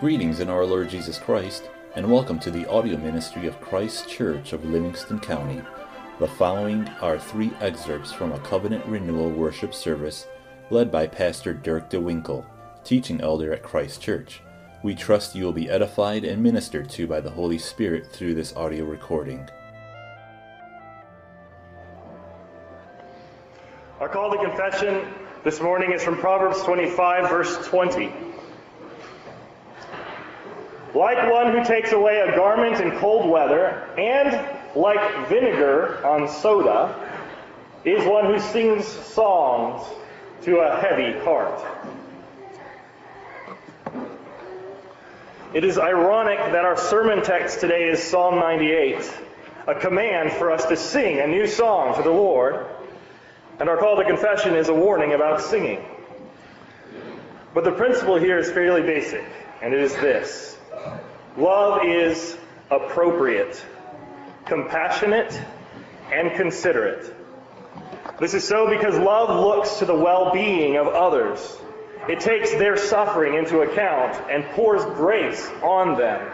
Greetings in our Lord Jesus Christ, and welcome to the audio ministry of Christ Kirk of Livingston County. The following are three excerpts from a covenant renewal worship service led by Pastor Dirk DeWinkle, teaching elder at Christ Kirk. We trust you will be edified and ministered to by the Holy Spirit through this audio recording. Our call to confession this morning is from Proverbs 25, verse 20. Like one who takes away a garment in cold weather, and like vinegar on soda, is one who sings songs to a heavy heart. It is ironic that our sermon text today is Psalm 98, a command for us to sing a new song to the Lord, and our call to confession is a warning about singing. But the principle here is fairly basic, and it is this love is appropriate, compassionate, and considerate. This is so because love looks to the well being of others. It takes their suffering into account and pours grace on them.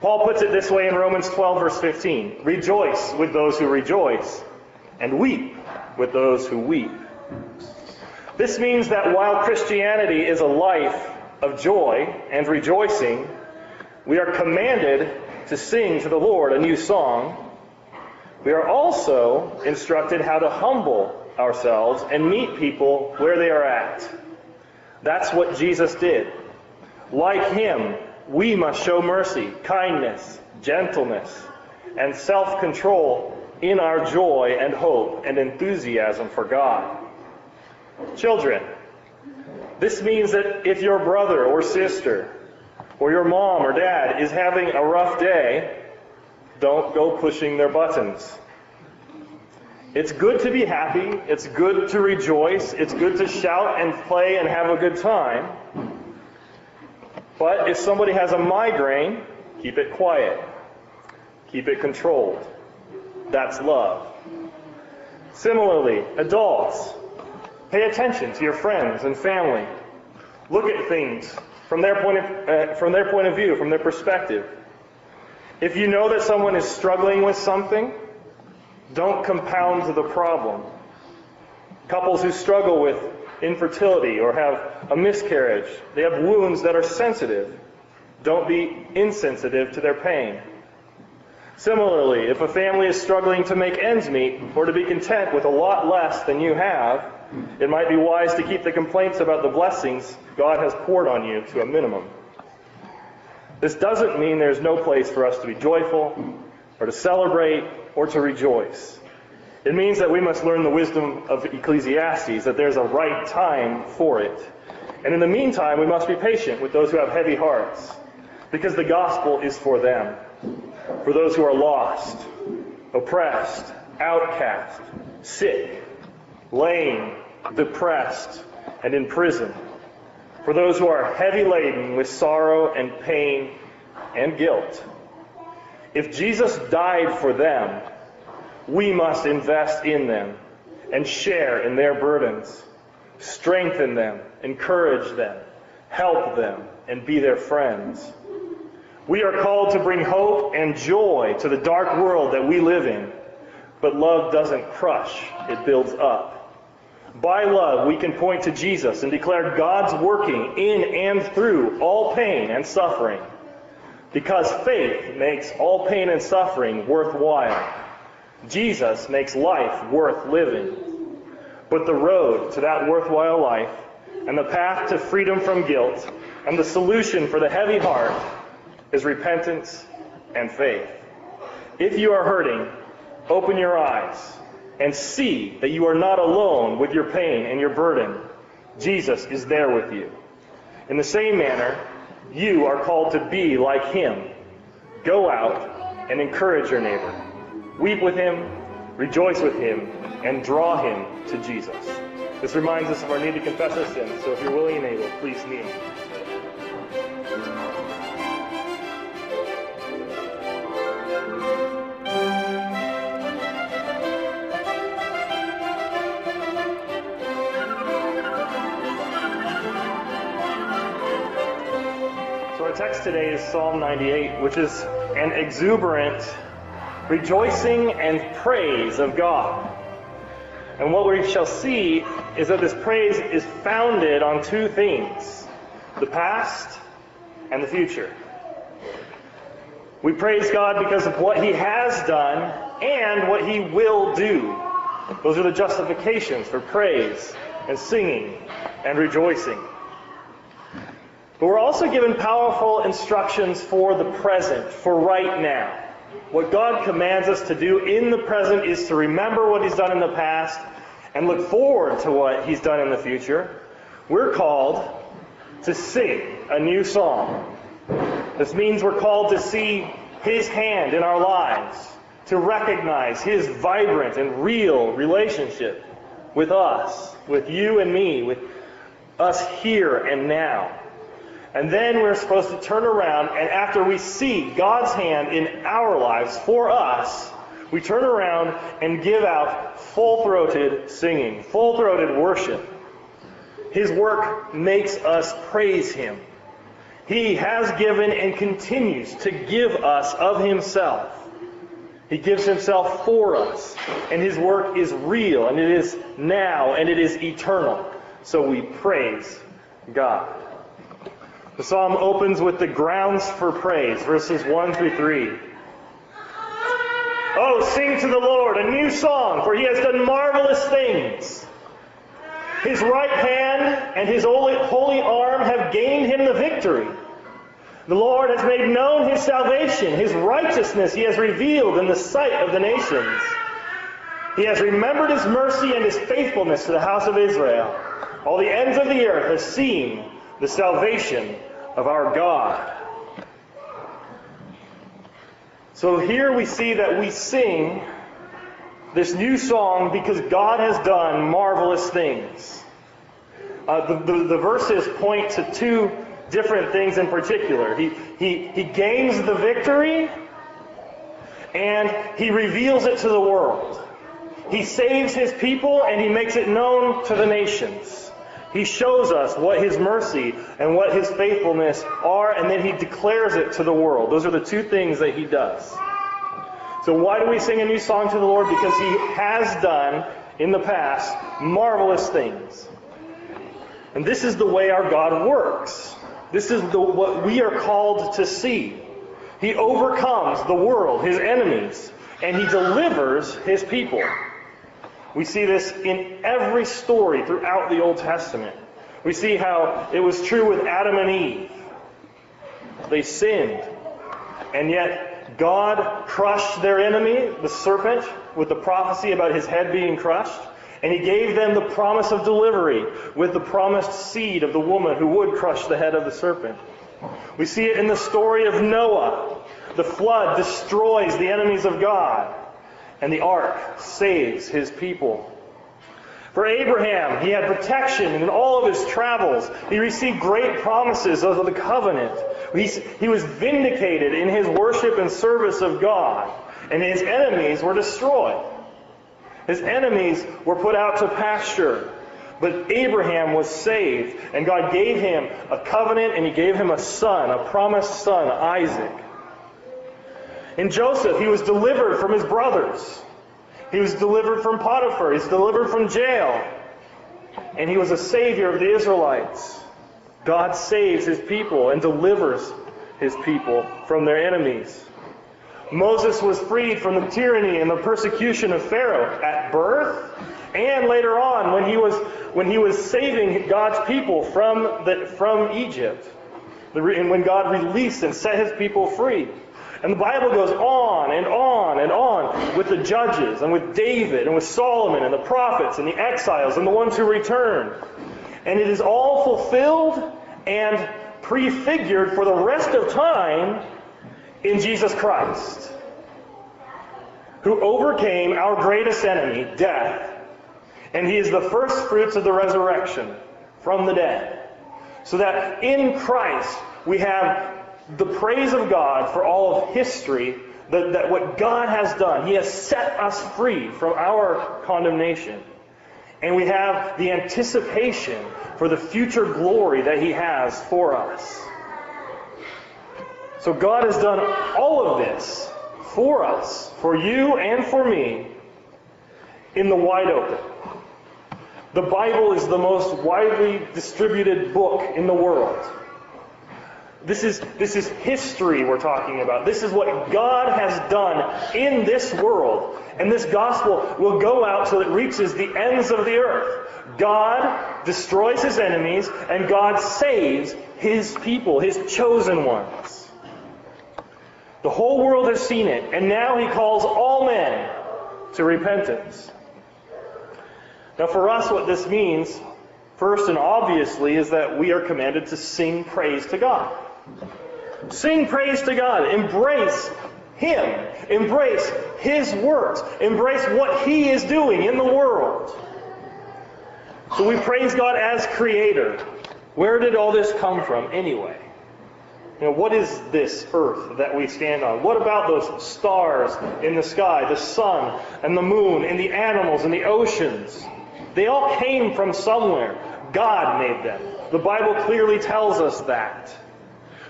Paul puts it this way in Romans 12, verse 15 Rejoice with those who rejoice, and weep with those who weep. This means that while Christianity is a life of joy and rejoicing, we are commanded to sing to the Lord a new song. We are also instructed how to humble ourselves and meet people where they are at. That's what Jesus did. Like him, we must show mercy, kindness, gentleness, and self control in our joy and hope and enthusiasm for God. Children, this means that if your brother or sister or your mom or dad is having a rough day, don't go pushing their buttons. It's good to be happy. It's good to rejoice. It's good to shout and play and have a good time. But if somebody has a migraine, keep it quiet. Keep it controlled. That's love. Similarly, adults, pay attention to your friends and family. Look at things from their point of, uh, from their point of view, from their perspective. If you know that someone is struggling with something, don't compound the problem. Couples who struggle with infertility or have a miscarriage, they have wounds that are sensitive. Don't be insensitive to their pain. Similarly, if a family is struggling to make ends meet or to be content with a lot less than you have, it might be wise to keep the complaints about the blessings God has poured on you to a minimum. This doesn't mean there's no place for us to be joyful or to celebrate or to rejoice. It means that we must learn the wisdom of Ecclesiastes, that there's a right time for it. And in the meantime, we must be patient with those who have heavy hearts, because the gospel is for them, for those who are lost, oppressed, outcast, sick, lame, depressed, and in prison, for those who are heavy laden with sorrow and pain and guilt. If Jesus died for them, we must invest in them and share in their burdens, strengthen them, encourage them, help them, and be their friends. We are called to bring hope and joy to the dark world that we live in, but love doesn't crush, it builds up. By love, we can point to Jesus and declare God's working in and through all pain and suffering. Because faith makes all pain and suffering worthwhile. Jesus makes life worth living. But the road to that worthwhile life and the path to freedom from guilt and the solution for the heavy heart is repentance and faith. If you are hurting, open your eyes and see that you are not alone with your pain and your burden. Jesus is there with you. In the same manner, you are called to be like him. Go out and encourage your neighbor. Weep with him, rejoice with him, and draw him to Jesus. This reminds us of our need to confess our sins, so if you're willing and able, please kneel. Today is Psalm 98, which is an exuberant rejoicing and praise of God. And what we shall see is that this praise is founded on two things the past and the future. We praise God because of what He has done and what He will do. Those are the justifications for praise and singing and rejoicing. But we're also given powerful instructions for the present, for right now. What God commands us to do in the present is to remember what He's done in the past and look forward to what He's done in the future. We're called to sing a new song. This means we're called to see His hand in our lives, to recognize His vibrant and real relationship with us, with you and me, with us here and now. And then we're supposed to turn around, and after we see God's hand in our lives for us, we turn around and give out full throated singing, full throated worship. His work makes us praise Him. He has given and continues to give us of Himself. He gives Himself for us, and His work is real, and it is now, and it is eternal. So we praise God. The psalm opens with the grounds for praise, verses 1 through 3. Oh, sing to the Lord a new song, for he has done marvelous things. His right hand and his holy arm have gained him the victory. The Lord has made known his salvation. His righteousness he has revealed in the sight of the nations. He has remembered his mercy and his faithfulness to the house of Israel. All the ends of the earth have seen the salvation of our God. So here we see that we sing this new song because God has done marvelous things. Uh, the, the, the, verses point to two different things in particular. He, he, he gains the victory and he reveals it to the world. He saves his people and he makes it known to the nations. He shows us what His mercy and what His faithfulness are, and then He declares it to the world. Those are the two things that He does. So, why do we sing a new song to the Lord? Because He has done in the past marvelous things. And this is the way our God works. This is the, what we are called to see. He overcomes the world, His enemies, and He delivers His people. We see this in every story throughout the Old Testament. We see how it was true with Adam and Eve. They sinned, and yet God crushed their enemy, the serpent, with the prophecy about his head being crushed. And he gave them the promise of delivery with the promised seed of the woman who would crush the head of the serpent. We see it in the story of Noah. The flood destroys the enemies of God and the ark saves his people. For Abraham, he had protection in all of his travels. He received great promises of the covenant. He, he was vindicated in his worship and service of God, and his enemies were destroyed. His enemies were put out to pasture. But Abraham was saved, and God gave him a covenant, and he gave him a son, a promised son, Isaac. In Joseph, he was delivered from his brothers. He was delivered from Potiphar. He's delivered from jail. And he was a savior of the Israelites. God saves his people and delivers his people from their enemies. Moses was freed from the tyranny and the persecution of Pharaoh at birth and later on when he was when he was saving God's people from the, from Egypt. The, and when God released and set his people free. And the Bible goes on and on and on with the judges and with David and with Solomon and the prophets and the exiles and the ones who return. And it is all fulfilled and prefigured for the rest of time in Jesus Christ, who overcame our greatest enemy, death. And he is the first fruits of the resurrection from the dead. So that in Christ we have the praise of God for all of history, that, that what God has done, He has set us free from our condemnation. And we have the anticipation for the future glory that He has for us. So God has done all of this for us, for you and for me, in the wide open. The Bible is the most widely distributed book in the world. This is, this is history we're talking about. This is what God has done in this world. And this gospel will go out till it reaches the ends of the earth. God destroys his enemies, and God saves his people, his chosen ones. The whole world has seen it, and now he calls all men to repentance. Now, for us, what this means, first and obviously, is that we are commanded to sing praise to God. Sing praise to God. Embrace Him. Embrace His works. Embrace what He is doing in the world. So we praise God as Creator. Where did all this come from anyway? You know, what is this earth that we stand on? What about those stars in the sky, the sun and the moon, and the animals and the oceans? They all came from somewhere. God made them. The Bible clearly tells us that.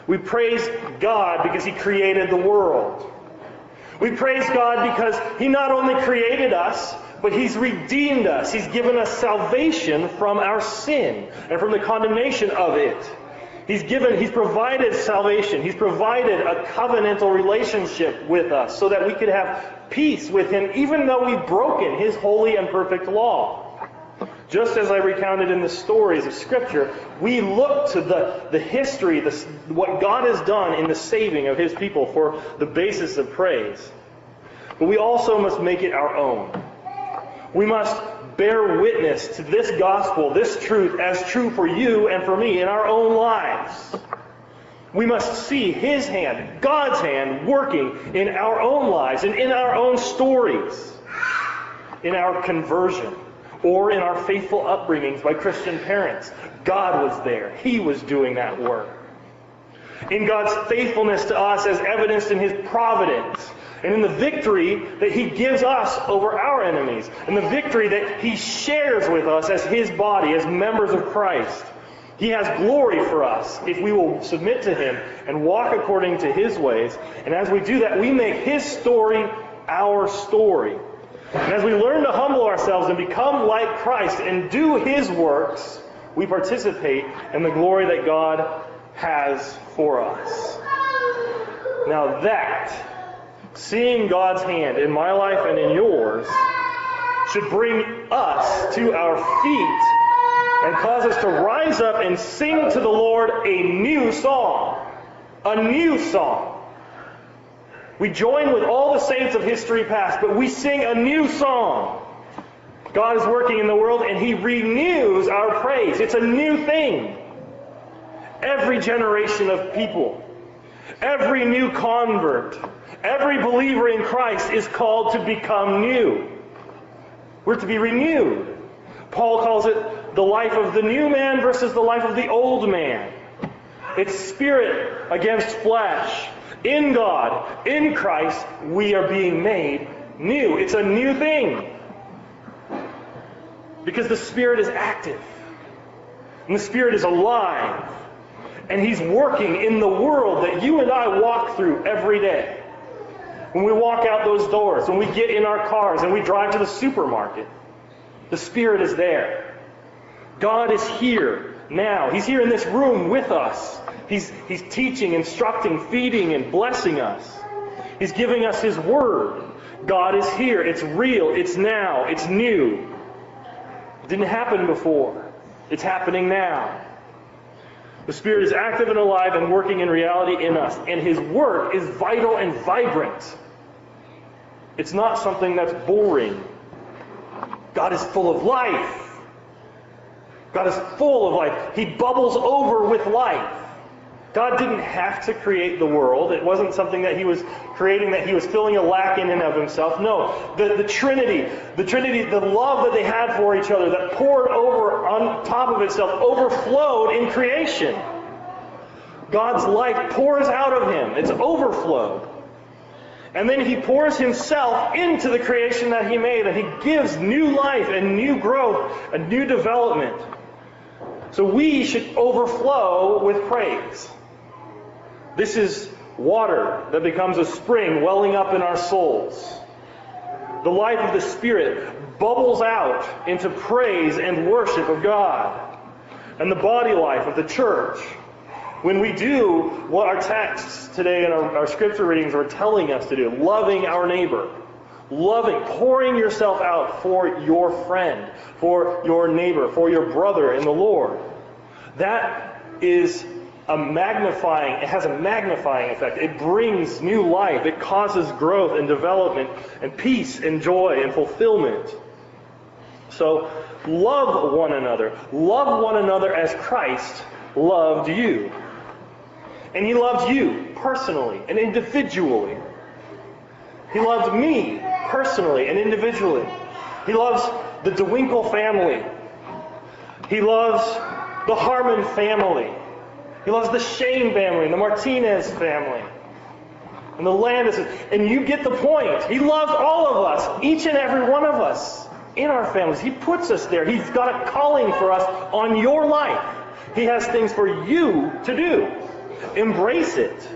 We praise God because He created the world. We praise God because He not only created us, but He's redeemed us. He's given us salvation from our sin and from the condemnation of it. He's given, He's provided salvation. He's provided a covenantal relationship with us so that we could have peace with Him even though we've broken His holy and perfect law. Just as I recounted in the stories of Scripture, we look to the, the history, the, what God has done in the saving of His people for the basis of praise. But we also must make it our own. We must bear witness to this gospel, this truth, as true for you and for me in our own lives. We must see His hand, God's hand, working in our own lives and in our own stories, in our conversion or in our faithful upbringings by Christian parents. God was there. He was doing that work. In God's faithfulness to us as evidenced in His providence, and in the victory that He gives us over our enemies, and the victory that He shares with us as His body, as members of Christ. He has glory for us if we will submit to Him and walk according to His ways. And as we do that, we make His story our story. And as we learn to humble ourselves and become like Christ and do His works, we participate in the glory that God has for us. Now that, seeing God's hand in my life and in yours, should bring us to our feet and cause us to rise up and sing to the Lord a new song. A new song. We join with all the saints of history past, but we sing a new song. God is working in the world and He renews our praise. It's a new thing. Every generation of people, every new convert, every believer in Christ is called to become new. We're to be renewed. Paul calls it the life of the new man versus the life of the old man. It's spirit against flesh. In God, in Christ, we are being made new. It's a new thing. Because the Spirit is active. And the Spirit is alive. And He's working in the world that you and I walk through every day. When we walk out those doors, when we get in our cars and we drive to the supermarket, the Spirit is there. God is here now. He's here in this room with us. He's, he's teaching, instructing, feeding, and blessing us. He's giving us His Word. God is here. It's real. It's now. It's new. It didn't happen before. It's happening now. The Spirit is active and alive and working in reality in us. And His work is vital and vibrant. It's not something that's boring. God is full of life. God is full of life. He bubbles over with life. God didn't have to create the world. It wasn't something that he was creating that he was filling a lack in and of himself. No, the, the Trinity, the Trinity, the love that they had for each other that poured over on top of itself, overflowed in creation. God's life pours out of him. It's overflowed. And then he pours himself into the creation that he made, and he gives new life and new growth, a new development. So we should overflow with praise. This is water that becomes a spring welling up in our souls. The life of the Spirit bubbles out into praise and worship of God. And the body life of the church. When we do what our texts today and our, our scripture readings are telling us to do, loving our neighbor, loving, pouring yourself out for your friend, for your neighbor, for your brother in the Lord. That is a magnifying, it has a magnifying effect. It brings new life. It causes growth and development and peace and joy and fulfillment. So love one another. Love one another as Christ loved you. And he loved you personally and individually. He loved me personally and individually. He loves the DeWinkle family. He loves the Harmon family. He loves the Shane family and the Martinez family and the Landis. And you get the point. He loves all of us, each and every one of us in our families. He puts us there. He's got a calling for us on your life. He has things for you to do. Embrace it.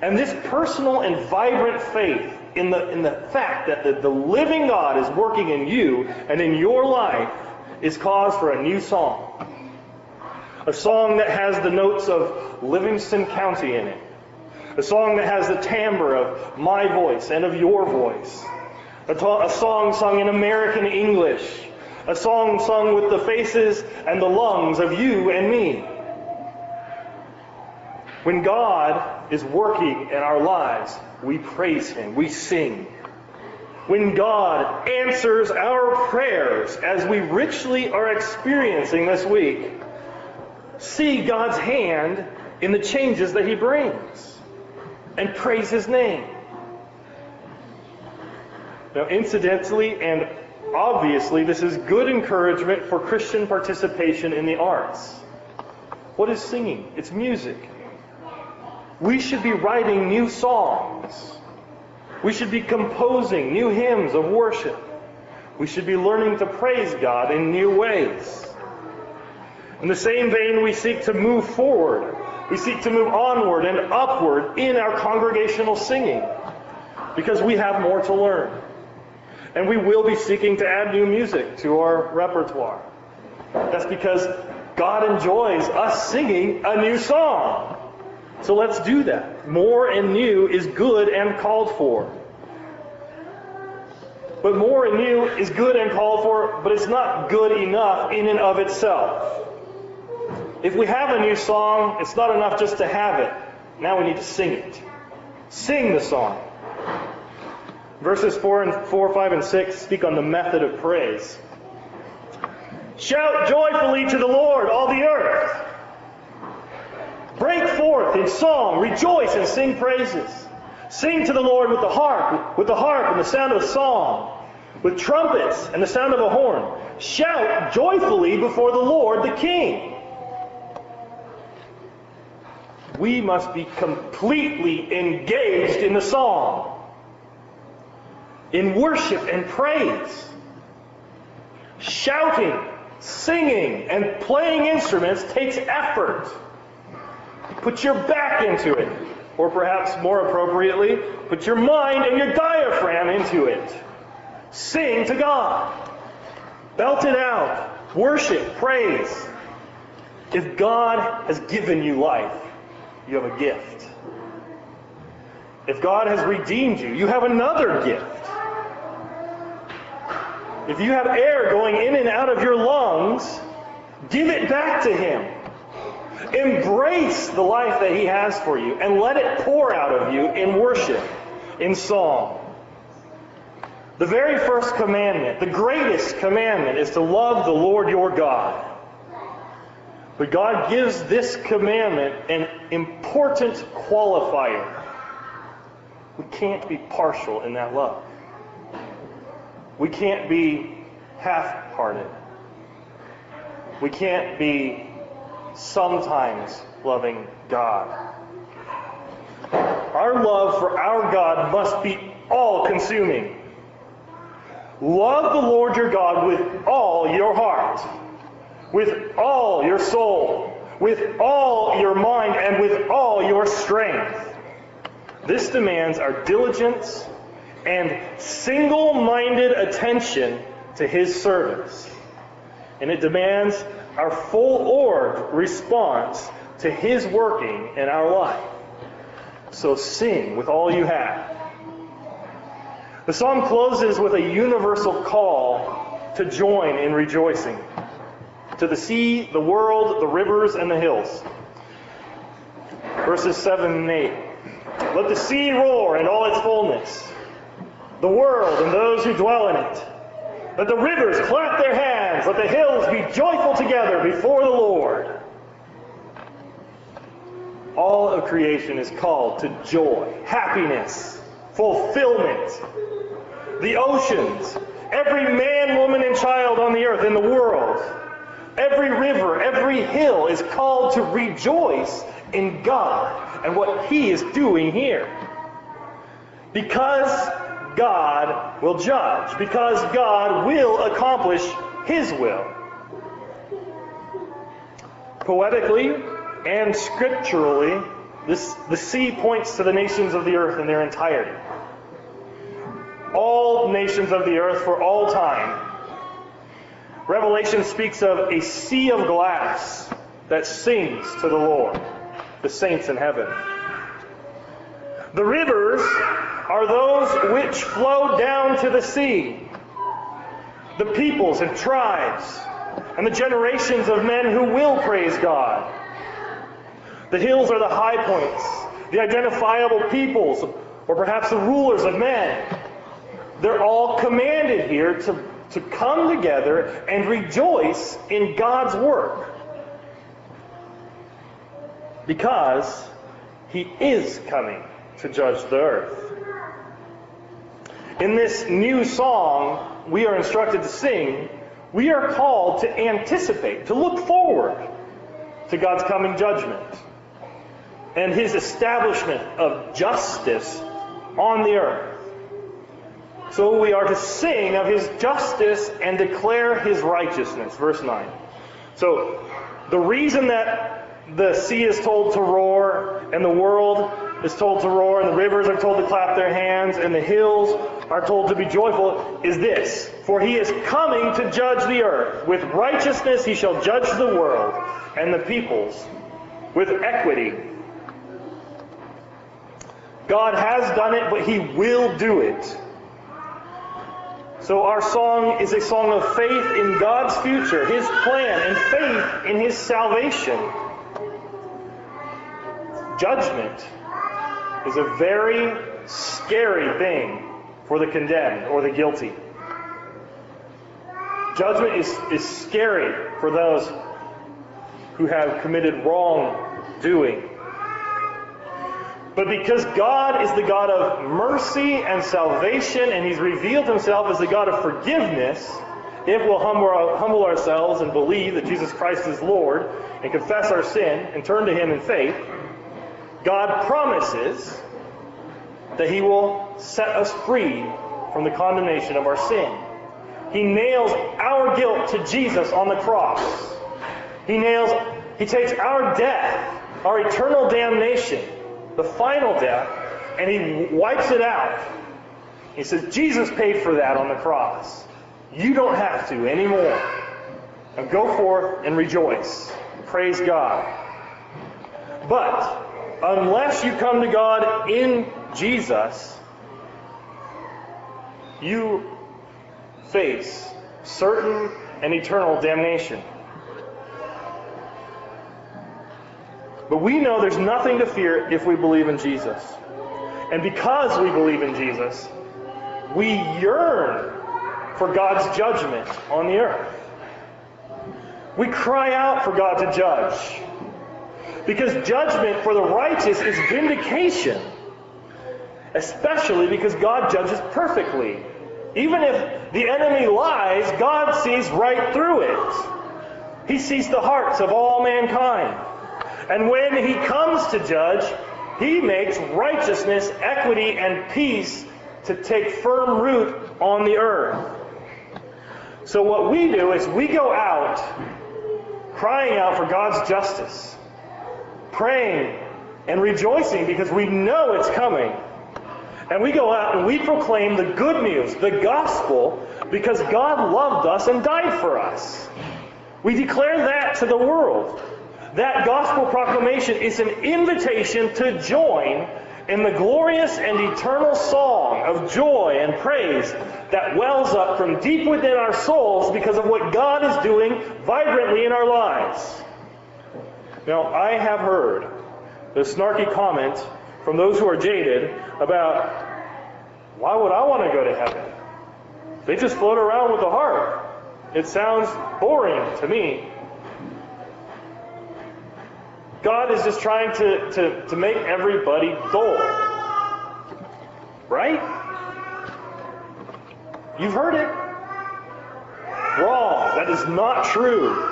And this personal and vibrant faith in the, in the fact that the, the living God is working in you and in your life is cause for a new song. A song that has the notes of Livingston County in it. A song that has the timbre of my voice and of your voice. A, a song sung in American English. A song sung with the faces and the lungs of you and me. When God is working in our lives, we praise Him, we sing. When God answers our prayers, as we richly are experiencing this week, see God's hand in the changes that He brings and praise His name. Now, incidentally and obviously, this is good encouragement for Christian participation in the arts. What is singing? It's music. We should be writing new songs. We should be composing new hymns of worship. We should be learning to praise God in new ways. In the same vein, we seek to move forward. We seek to move onward and upward in our congregational singing because we have more to learn. And we will be seeking to add new music to our repertoire. That's because God enjoys us singing a new song. So let's do that. More and new is good and called for. But more and new is good and called for, but it's not good enough in and of itself. If we have a new song, it's not enough just to have it. Now we need to sing it. Sing the song. Verses 4 and 4, 5, and 6 speak on the method of praise. Shout joyfully to the Lord, all the earth. Break forth in song, rejoice and sing praises. Sing to the Lord with the harp, with the harp and the sound of a song, with trumpets and the sound of a horn. Shout joyfully before the Lord the King. we must be completely engaged in the song, in worship and praise. Shouting, singing, and playing instruments takes effort. Put your back into it. Or perhaps more appropriately, put your mind and your diaphragm into it. Sing to God. Belt it out. Worship, praise. If God has given you life, you have a gift. If God has redeemed you, you have another gift. If you have air going in and out of your lungs, give it back to Him. Embrace the life that He has for you and let it pour out of you in worship, in song. The very first commandment, the greatest commandment, is to love the Lord your God. But God gives this commandment an important qualifier. We can't be partial in that love. We can't be half hearted. We can't be sometimes loving God. Our love for our God must be all consuming. Love the Lord your God with all your heart with all your soul, with all your mind, and with all your strength. This demands our diligence and single minded attention to His service. And it demands our full org response to His working in our life. So sing with all you have. The psalm closes with a universal call to join in rejoicing. To the sea, the world, the rivers, and the hills. Verses 7 and 8. Let the sea roar in all its fullness, the world and those who dwell in it. Let the rivers clap their hands, let the hills be joyful together before the Lord. All of creation is called to joy, happiness, fulfillment. The oceans, every man, woman, and child on the earth, in the world, every river, every hill is called to rejoice in God and what He is doing here. Because God will judge, because God will accomplish His will. Poetically and scripturally, this, the sea points to the nations of the earth in their entirety. All nations of the earth for all time. Revelation speaks of a sea of glass that sings to the Lord, the saints in heaven. The rivers are those which flow down to the sea. The peoples and tribes and the generations of men who will praise God. The hills are the high points, the identifiable peoples, or perhaps the rulers of men. They're all commanded here to, to come together and rejoice in God's work. Because He is coming to judge the earth. In this new song we are instructed to sing, we are called to anticipate, to look forward to God's coming judgment and his establishment of justice on the earth. So we are to sing of his justice and declare his righteousness. Verse 9. So the reason that the sea is told to roar and the world is told to roar and the rivers are told to clap their hands and the hills are told to be joyful is this For he is coming to judge the earth. With righteousness he shall judge the world and the peoples with equity. God has done it, but he will do it. So our song is a song of faith in God's future, his plan, and faith in his salvation. Judgment is a very scary thing for the condemned or the guilty. Judgment is, is scary for those who have committed wrongdoing. But because God is the God of mercy and salvation, and He's revealed Himself as the God of forgiveness, if we'll humble, humble ourselves and believe that Jesus Christ is Lord, and confess our sin and turn to Him in faith, God promises that He will set us free from the condemnation of our sin. He nails our guilt to Jesus on the cross. He nails, He takes our death, our eternal damnation, the final death, and He wipes it out. He says, Jesus paid for that on the cross. You don't have to anymore. Now go forth and rejoice. Praise God. But unless you come to God in Jesus, you face certain and eternal damnation. But we know there's nothing to fear if we believe in Jesus. And because we believe in Jesus, we yearn for God's judgment on the earth. We cry out for God to judge. Because judgment for the righteous is vindication. Especially because God judges perfectly. Even if the enemy lies, God sees right through it. He sees the hearts of all mankind. And when he comes to judge, he makes righteousness, equity, and peace to take firm root on the earth. So what we do is we go out crying out for God's justice, praying and rejoicing because we know it's coming. And we go out and we proclaim the good news, the gospel, because God loved us and died for us. We declare that to the world. That gospel proclamation is an invitation to join in the glorious and eternal song of joy and praise that wells up from deep within our souls because of what God is doing vibrantly in our lives. Now, I have heard the snarky comment from those who are jaded about why would I want to go to heaven? They just float around with the harp. It sounds boring to me. God is just trying to, to, to make everybody dull. Right? You've heard it. Wrong. That is not true.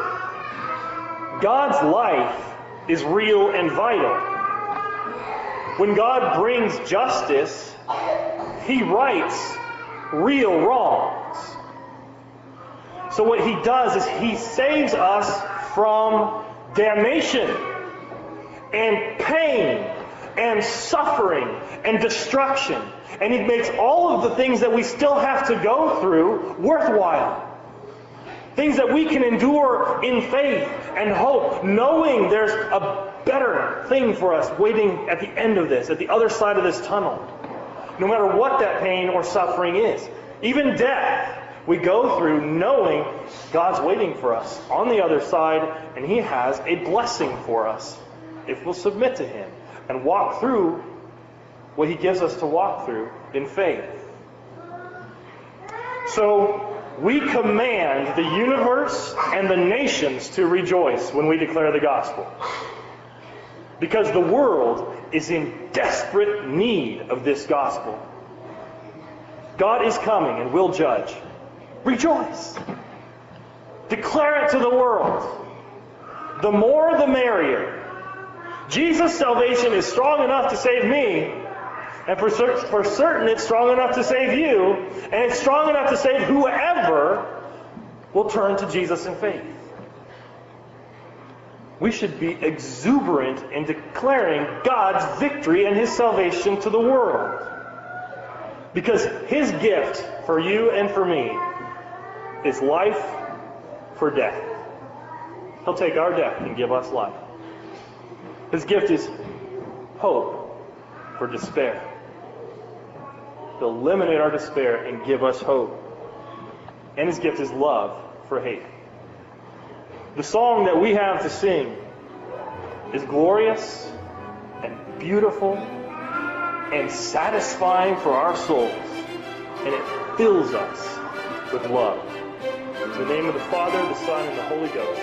God's life is real and vital. When God brings justice, He rights real wrongs. So what He does is He saves us from damnation and pain and suffering and destruction. And He makes all of the things that we still have to go through worthwhile. Things that we can endure in faith and hope, knowing there's a better thing for us waiting at the end of this, at the other side of this tunnel. No matter what that pain or suffering is. Even death, we go through knowing God's waiting for us on the other side, and He has a blessing for us if we'll submit to Him and walk through what He gives us to walk through in faith. So, we command the universe and the nations to rejoice when we declare the gospel. Because the world is in desperate need of this gospel. God is coming and will judge. Rejoice. Declare it to the world. The more the merrier. Jesus' salvation is strong enough to save me, and for, cer- for certain it's strong enough to save you, and it's strong enough to save whoever will turn to Jesus in faith. We should be exuberant in declaring God's victory and His salvation to the world. Because His gift for you and for me is life for death. He'll take our death and give us life. His gift is hope for despair. He'll eliminate our despair and give us hope. And his gift is love for hate. The song that we have to sing is glorious and beautiful and satisfying for our souls. And it fills us with love. In the name of the Father, the Son, and the Holy Ghost,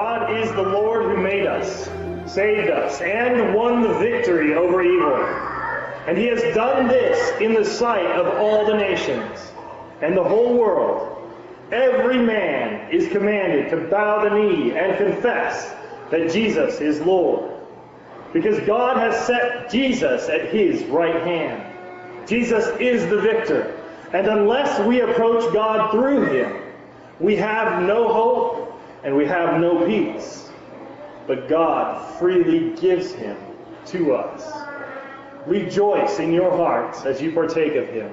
God is the Lord who made us, saved us, and won the victory over evil. And he has done this in the sight of all the nations and the whole world. Every man is commanded to bow the knee and confess that Jesus is Lord. Because God has set Jesus at his right hand. Jesus is the victor. And unless we approach God through him, we have no hope and we have no peace. But God freely gives him to us. Rejoice in your hearts as you partake of him.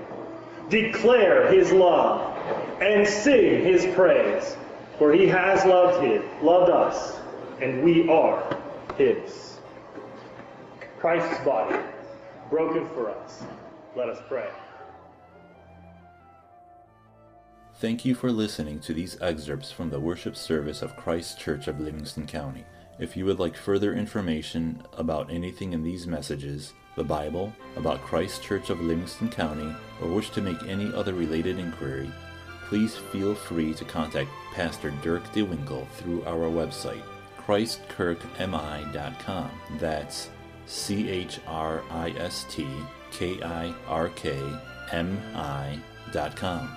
Declare his love and sing his praise, for he has loved him, loved us, and we are his. Christ's body, broken for us. Let us pray. Thank you for listening to these excerpts from the worship service of Christ Kirk of Livingston County. If you would like further information about anything in these messages, the Bible, about Christ Kirk of Livingston County, or wish to make any other related inquiry, please feel free to contact Pastor Dirk DeWinkle through our website, christkirkmi.com. That's C H R I S T K I R K M I dot com.